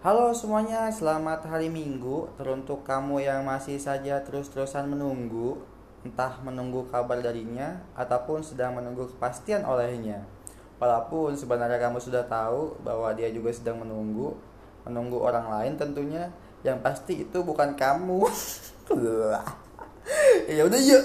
Halo semuanya, selamat hari Minggu. Teruntuk kamu yang masih saja terus-terusan menunggu, entah menunggu kabar darinya ataupun sedang menunggu kepastian olehnya. Walaupun sebenarnya kamu sudah tahu bahwa dia juga sedang menunggu, menunggu orang lain tentunya. Yang pasti itu bukan kamu. ya udah yuk.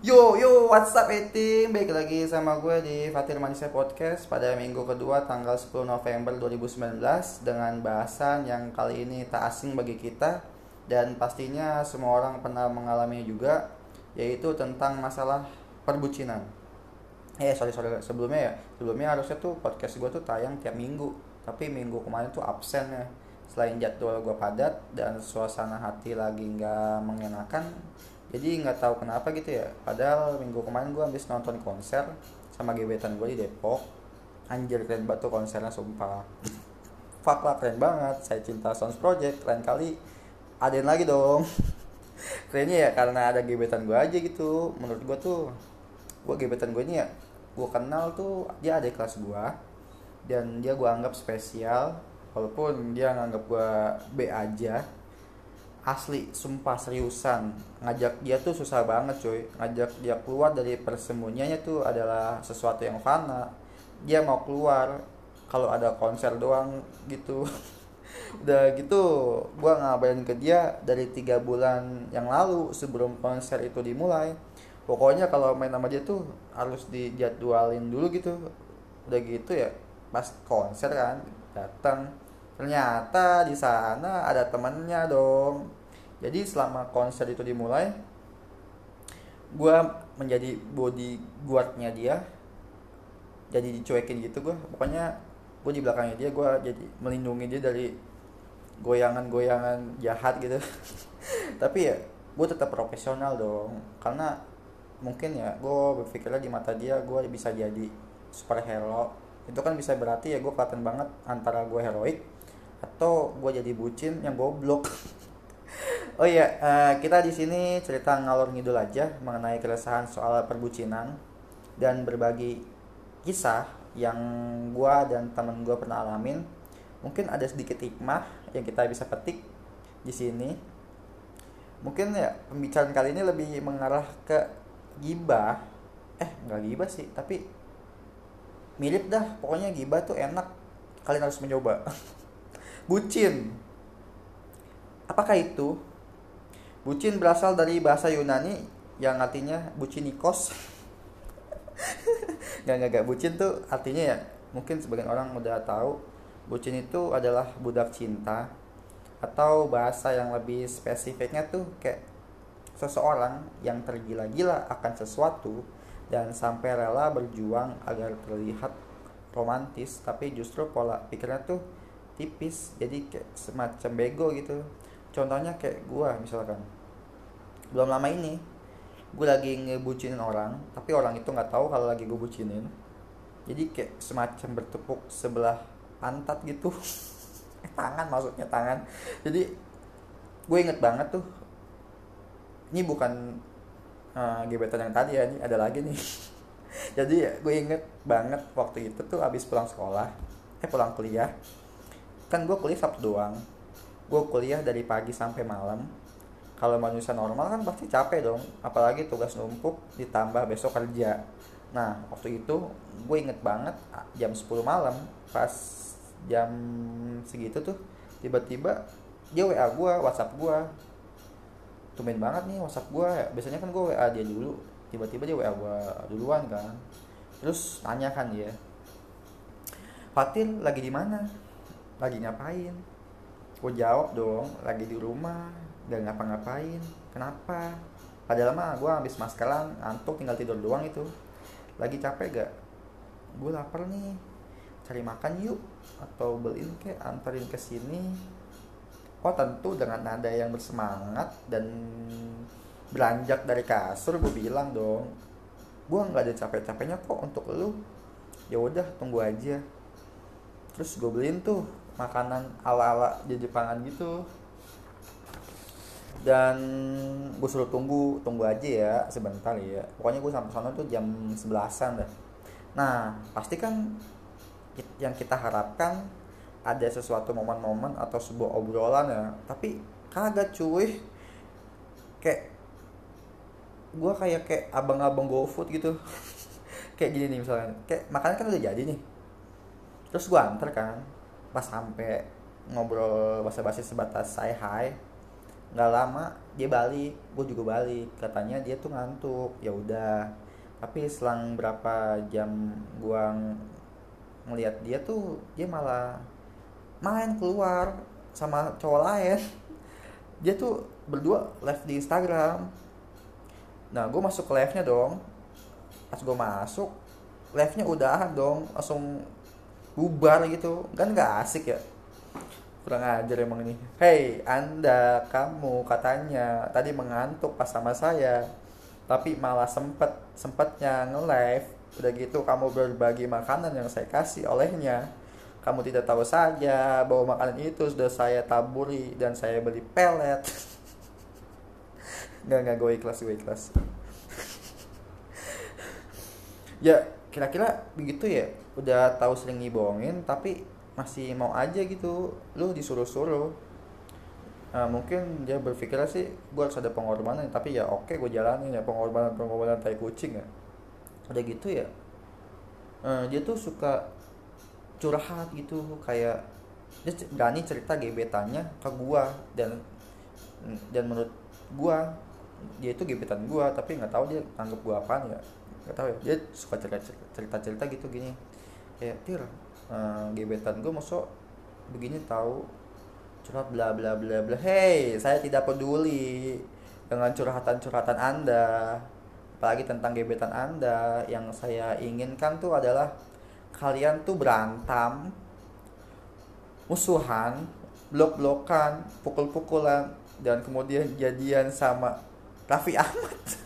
Yo yo what's up eating Baik lagi sama gue di Fatir Manisya Podcast Pada minggu kedua tanggal 10 November 2019 Dengan bahasan yang kali ini tak asing bagi kita Dan pastinya semua orang pernah mengalaminya juga Yaitu tentang masalah perbucinan. Eh sorry sorry sebelumnya ya Sebelumnya harusnya tuh podcast gue tuh tayang tiap minggu Tapi minggu kemarin tuh absen ya. Selain jadwal gue padat dan suasana hati lagi nggak mengenakan jadi nggak tahu kenapa gitu ya. Padahal minggu kemarin gue habis nonton konser sama gebetan gue di Depok. Anjir keren banget tuh konsernya sumpah. Fuck lah keren banget. Saya cinta Sounds Project keren kali adain lagi dong. Kerennya ya karena ada gebetan gue aja gitu. Menurut gue tuh gue gebetan gue ini ya gue kenal tuh dia ada kelas gue dan dia gue anggap spesial walaupun dia nganggap gue B aja asli sumpah seriusan. Ngajak dia tuh susah banget cuy. Ngajak dia keluar dari persembunyiannya tuh adalah sesuatu yang fana. Dia mau keluar kalau ada konser doang gitu. Udah gitu gua ngabarin ke dia dari tiga bulan yang lalu sebelum konser itu dimulai. Pokoknya kalau main sama dia tuh harus dijadwalin dulu gitu. Udah gitu ya pas konser kan datang ternyata di sana ada temennya dong. Jadi selama konser itu dimulai gue menjadi bodyguardnya dia. Jadi dicuekin gitu gue pokoknya gue di belakangnya dia gue jadi melindungi dia dari goyangan-goyangan jahat gitu. Tapi ya gue tetap profesional dong. Karena mungkin ya gue berpikirnya di mata dia gue bisa jadi superhero. Itu kan bisa berarti ya gue kelihatan banget antara gue heroik atau gue jadi bucin yang goblok. Oh iya uh, kita di sini cerita ngalor ngidul aja mengenai keresahan soal perbucinan dan berbagi kisah yang gue dan temen gue pernah alamin. Mungkin ada sedikit hikmah yang kita bisa petik di sini. Mungkin ya pembicaraan kali ini lebih mengarah ke gibah. Eh nggak gibah sih tapi mirip dah. Pokoknya gibah tuh enak. Kalian harus mencoba bucin. Apakah itu? Bucin berasal dari bahasa Yunani yang artinya bucinikos. Nggak nggak nggak. Bucin tuh artinya ya mungkin sebagian orang udah tahu bucin itu adalah budak cinta atau bahasa yang lebih spesifiknya tuh kayak seseorang yang tergila-gila akan sesuatu dan sampai rela berjuang agar terlihat romantis tapi justru pola pikirnya tuh tipis jadi kayak semacam bego gitu. Contohnya kayak gue misalkan. Belum lama ini gue lagi ngebucinin orang tapi orang itu nggak tahu kalau lagi gue bucinin. Jadi kayak semacam bertepuk sebelah pantat gitu. Tangan maksudnya tangan. Jadi gue inget banget tuh ini bukan uh, gebetan yang tadi ya ini ada lagi nih. Jadi gue inget banget waktu itu tuh abis pulang sekolah eh pulang kuliah kan gue kuliah sabtu doang. Gue kuliah dari pagi sampai malam. Kalau manusia normal kan pasti capek dong. Apalagi tugas numpuk ditambah besok kerja. Nah waktu itu gue inget banget jam 10 malam. Pas jam segitu tuh tiba-tiba dia WA gue WhatsApp gue tumben banget nih WhatsApp gue biasanya kan gue WA dia dulu. Tiba-tiba dia WA gue duluan kan. Terus tanya kan dia Fatin lagi di mana lagi ngapain? Gue jawab dong lagi di rumah gak ngapa-ngapain. Kenapa? Padahal mah gue habis maskeran ngantuk tinggal tidur doang itu. Lagi capek gak gue lapar nih. Cari makan yuk atau beliin kek antarin ke sini. Oh tentu dengan nada yang bersemangat dan beranjak dari kasur gue bilang dong. Gue nggak ada capek-capeknya kok untuk lu. Ya udah tunggu aja. Terus gue beliin tuh makanan ala-ala di Jepangan gitu. Dan gue suruh tunggu tunggu aja ya sebentar ya. Pokoknya gue sampai sana tuh jam sebelasan dah nah pasti kan yang kita harapkan ada sesuatu momen-momen atau sebuah obrolan ya. Tapi kagak cuy. Kayak gue kayak kayak abang-abang GoFood gitu. Kayak gini nih misalnya. Kayak makanan kan udah jadi nih. Terus gue antar kan pas sampai ngobrol basa-basi sebatas saya hai nggak lama dia balik gue juga balik. Katanya dia tuh ngantuk ya udah. Tapi selang berapa jam gue ngelihat dia tuh dia malah main keluar sama cowok lain. Dia tuh berdua live di Instagram. Nah gue masuk ke live nya dong. Pas gue masuk live nya udah dong langsung bubar gitu. Kan nggak asik ya? Kurang ajar emang ini. Hei anda kamu katanya tadi mengantuk pas sama saya tapi malah sempet sempetnya nge-live. Udah gitu kamu berbagi makanan yang saya kasih olehnya. Kamu tidak tahu saja bahwa makanan itu sudah saya taburi dan saya beli pelet. Nggak nggak gue ikhlas gue ikhlas. Ya kira-kira begitu ya udah tahu sering ngibohongin tapi masih mau aja gitu. Lu disuruh-suruh. Nah, mungkin dia berpikirnya sih gue harus ada pengorbanan tapi ya oke gue jalanin ya pengorbanan pengorbanan tai kucing ya. Udah gitu ya uh, dia tuh suka curhat gitu kayak dia berani cerita gebetannya ke gua. Dan dan menurut gua dia itu gebetan gua tapi nggak tahu dia anggap gua apa ya nggak tahu ya. Dia suka cerita cerita cerita gitu gini. Kayak tir uh, gebetan gua masuk begini tahu? Curhat bla bla bla bla. Hey saya tidak peduli dengan curhatan curhatan anda. Apalagi tentang gebetan anda. Yang saya inginkan tuh adalah kalian tuh berantem musuhan blok-blokan pukul-pukulan dan kemudian jadian sama Raffi Ahmad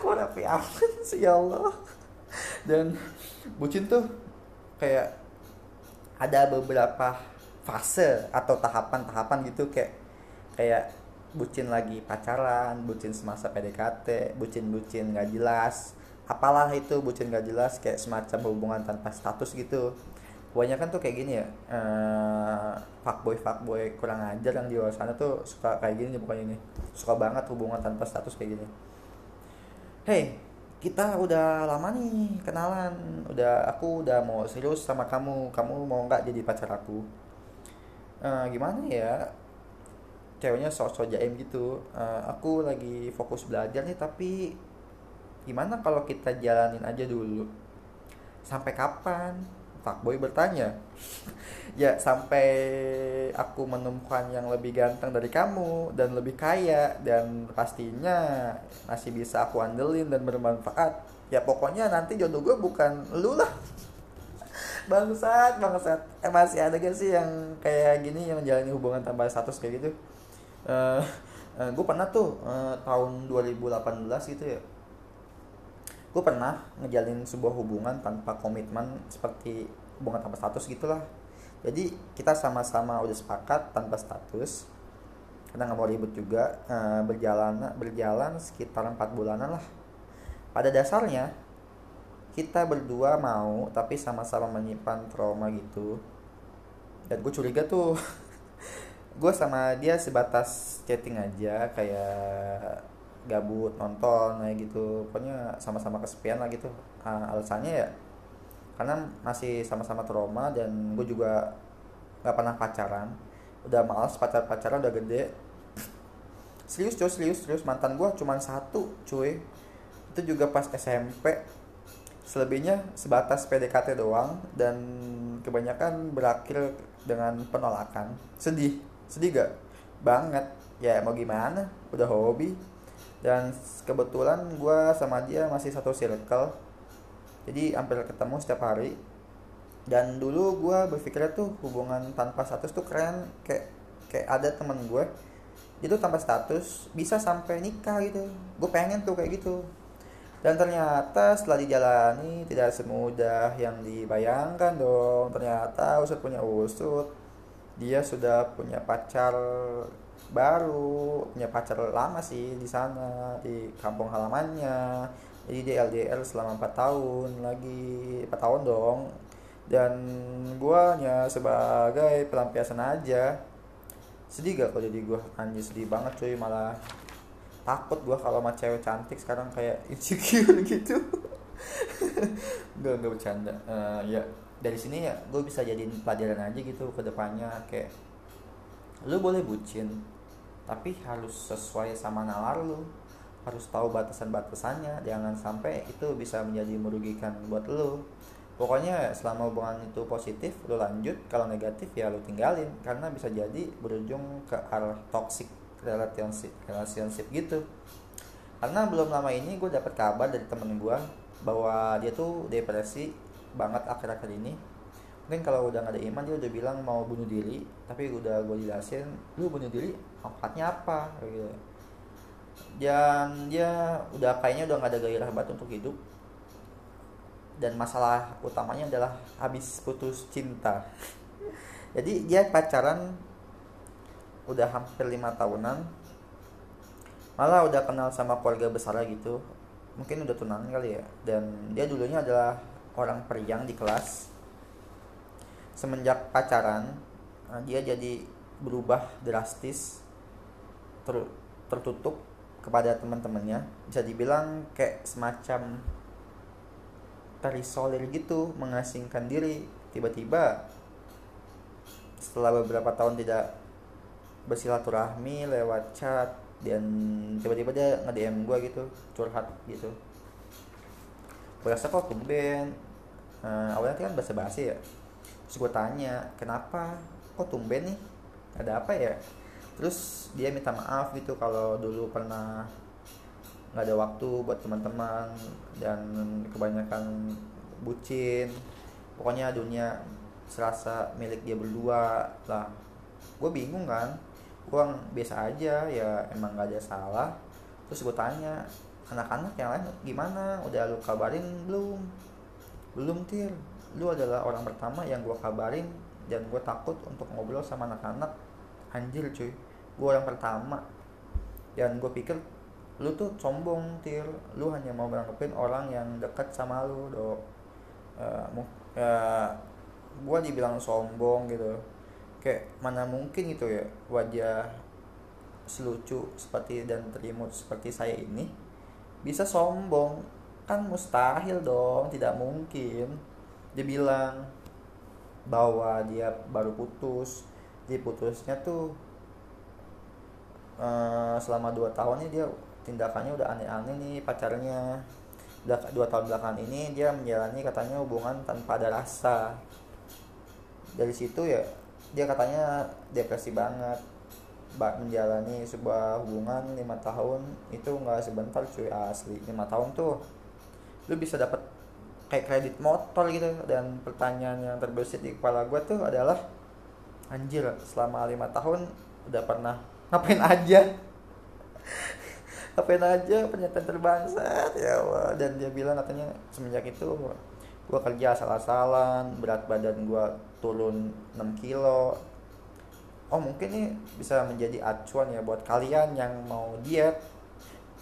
kok Raffi Ahmad sih ya Allah. Dan bucin tuh kayak ada beberapa fase atau tahapan-tahapan gitu kayak kayak bucin lagi pacaran, bucin semasa PDKT, bucin-bucin gak jelas, apalah itu bucin gak jelas kayak semacam hubungan tanpa status gitu. Banyak kan tuh kayak gini ya uh, fuckboy fuckboy kurang ajar yang di luar sana tuh suka kayak gini pokoknya ini. Suka banget hubungan tanpa status kayak gini hey kita udah lama nih kenalan. Udah aku udah mau serius sama kamu. Kamu mau nggak jadi pacar aku? Uh, gimana ya? Ceweknya sok-sok jaim gitu. Uh, aku lagi fokus belajar nih tapi gimana kalau kita jalanin aja dulu? Sampai kapan fuckboy bertanya ya sampai aku menemukan yang lebih ganteng dari kamu dan lebih kaya dan pastinya masih bisa aku andelin dan bermanfaat. Ya pokoknya nanti jodoh gue bukan lu lah. Bangsat bangsat. Eh, masih ada gak sih yang kayak gini yang menjalani hubungan tanpa status kayak gitu? Uh, uh, gue pernah tuh uh, tahun 2018 gitu ya gue pernah ngejalin sebuah hubungan tanpa komitmen seperti hubungan tanpa status gitulah. Jadi kita sama-sama udah sepakat tanpa status. Karena nggak mau ribut juga e, berjalan berjalan sekitar empat bulanan lah. Pada dasarnya kita berdua mau tapi sama-sama menyimpan trauma gitu. Dan gue curiga tuh gue sama dia sebatas chatting aja kayak gabut nonton kayak gitu. Pokoknya sama-sama kesepian lah gitu. Uh, alasannya ya karena masih sama-sama trauma dan gue juga nggak pernah pacaran. Udah males pacar pacaran udah gede. Serius cuy serius serius. Mantan gue cuma satu cuy. Itu juga pas SMP selebihnya sebatas PDKT doang dan kebanyakan berakhir dengan penolakan. Sedih sedih gak? Banget. Ya mau gimana? Udah hobi dan kebetulan gue sama dia masih satu circle. Jadi hampir ketemu setiap hari. Dan dulu gue berpikirnya tuh hubungan tanpa status tuh keren. Kayak kayak ada temen gue itu tanpa status bisa sampai nikah gitu. Gue pengen tuh kayak gitu. Dan ternyata setelah dijalani tidak semudah yang dibayangkan dong. Ternyata usut punya usut dia sudah punya pacar baru punya pacar lama sih di sana di kampung halamannya. Jadi dia LDR selama 4 tahun lagi 4 tahun dong. Dan gue hanya sebagai pelampiasan aja. Sedih gak kalau jadi gue anjir sedih banget cuy malah takut gue kalau sama cewek cantik sekarang kayak insecure gitu. Gak gak bercanda. Uh, ya dari sini ya gue bisa jadiin pelajaran aja gitu ke depannya kayak lu boleh bucin tapi harus sesuai sama nalar lu. Harus tahu batasan-batasannya jangan sampai itu bisa menjadi merugikan buat lu. Pokoknya selama hubungan itu positif lu lanjut kalau negatif ya lu tinggalin karena bisa jadi berujung ke arah toxic relationship relationship gitu. Karena belum lama ini gue dapat kabar dari temen gue bahwa dia tuh depresi banget akhir-akhir ini. Mungkin kalau udah gak ada iman dia udah bilang mau bunuh diri tapi udah gue jelasin lu bunuh diri manfaatnya apa? Gitu. Dan dia udah kayaknya udah gak ada gairah banget untuk hidup. Dan masalah utamanya adalah habis putus cinta. Jadi dia pacaran udah hampir lima tahunan. Malah udah kenal sama keluarga besar gitu. Mungkin udah tunangan kali ya. Dan dia dulunya adalah orang periang di kelas. Semenjak pacaran eh, dia jadi berubah drastis ter, tertutup kepada teman-temannya. Bisa dibilang kayak semacam terisolir gitu mengasingkan diri. Tiba-tiba setelah beberapa tahun tidak bersilaturahmi lewat chat dan tiba-tiba dia nge-DM gue gitu curhat gitu berasa kok tumben. Uh, awalnya kan bahasa basi ya. Terus gue tanya kenapa? Kok tumben nih? Ada apa ya? Terus dia minta maaf gitu kalau dulu pernah nggak ada waktu buat teman-teman dan kebanyakan bucin. Pokoknya dunia serasa milik dia berdua lah. Gue bingung kan. Gue biasa aja ya emang gak ada salah. Terus gue tanya anak-anak yang lain gimana? Udah lu kabarin belum? Belum tir. Lu adalah orang pertama yang gue kabarin dan gue takut untuk ngobrol sama anak-anak. Anjir cuy. Gue orang pertama. Dan gue pikir lu tuh sombong tir. Lu hanya mau menanggapin orang yang dekat sama lu do uh, uh, gue dibilang sombong gitu. Kayak mana mungkin gitu ya wajah selucu seperti dan terimut seperti saya ini bisa sombong. Kan mustahil dong tidak mungkin. Dia bilang bahwa dia baru putus. Dia putusnya tuh uh, selama dua tahun ini dia tindakannya udah aneh-aneh nih pacarnya. Dua tahun belakangan ini dia menjalani katanya hubungan tanpa ada rasa. Dari situ ya dia katanya depresi banget menjalani sebuah hubungan lima tahun itu nggak sebentar cuy asli. Lima tahun tuh lu bisa dapat kayak kredit motor gitu. Dan pertanyaan yang terbesit di kepala gue tuh adalah anjir selama lima tahun udah pernah ngapain aja? Ngapain aja pernyataan terbangsat ya Allah. Dan dia bilang katanya semenjak itu gue kerja salah-salan berat badan gue turun 6 kilo oh mungkin ini bisa menjadi acuan ya buat kalian yang mau diet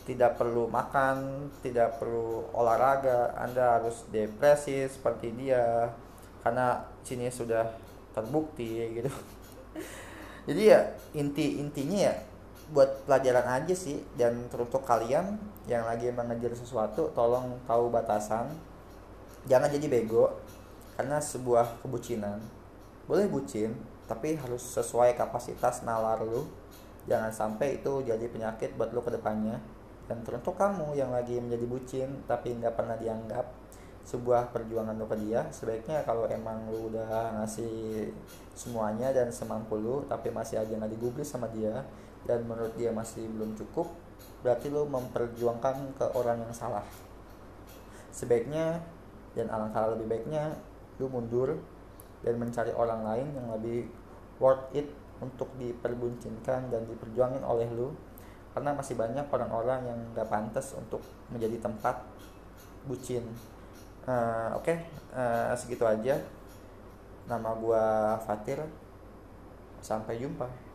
tidak perlu makan, tidak perlu olahraga, Anda harus depresi seperti dia karena sini sudah terbukti gitu. Jadi ya inti intinya ya buat pelajaran aja sih dan teruntuk kalian yang lagi mengejar sesuatu tolong tahu batasan. Jangan jadi bego karena sebuah kebucinan boleh bucin tapi harus sesuai kapasitas nalar lu. Jangan sampai itu jadi penyakit buat lu ke depannya dan teruntuk kamu yang lagi menjadi bucin tapi nggak pernah dianggap sebuah perjuangan lo ke dia sebaiknya kalau emang lu udah ngasih semuanya dan semampu lu tapi masih aja nggak digubris sama dia dan menurut dia masih belum cukup berarti lu memperjuangkan ke orang yang salah. Sebaiknya dan alangkah lebih baiknya lu mundur dan mencari orang lain yang lebih worth it untuk diperbuncinkan dan diperjuangin oleh lu. Karena masih banyak orang-orang yang gak pantas untuk menjadi tempat bucin. Uh, oke okay, uh, eh, segitu aja. Nama gua Fatir. Sampai jumpa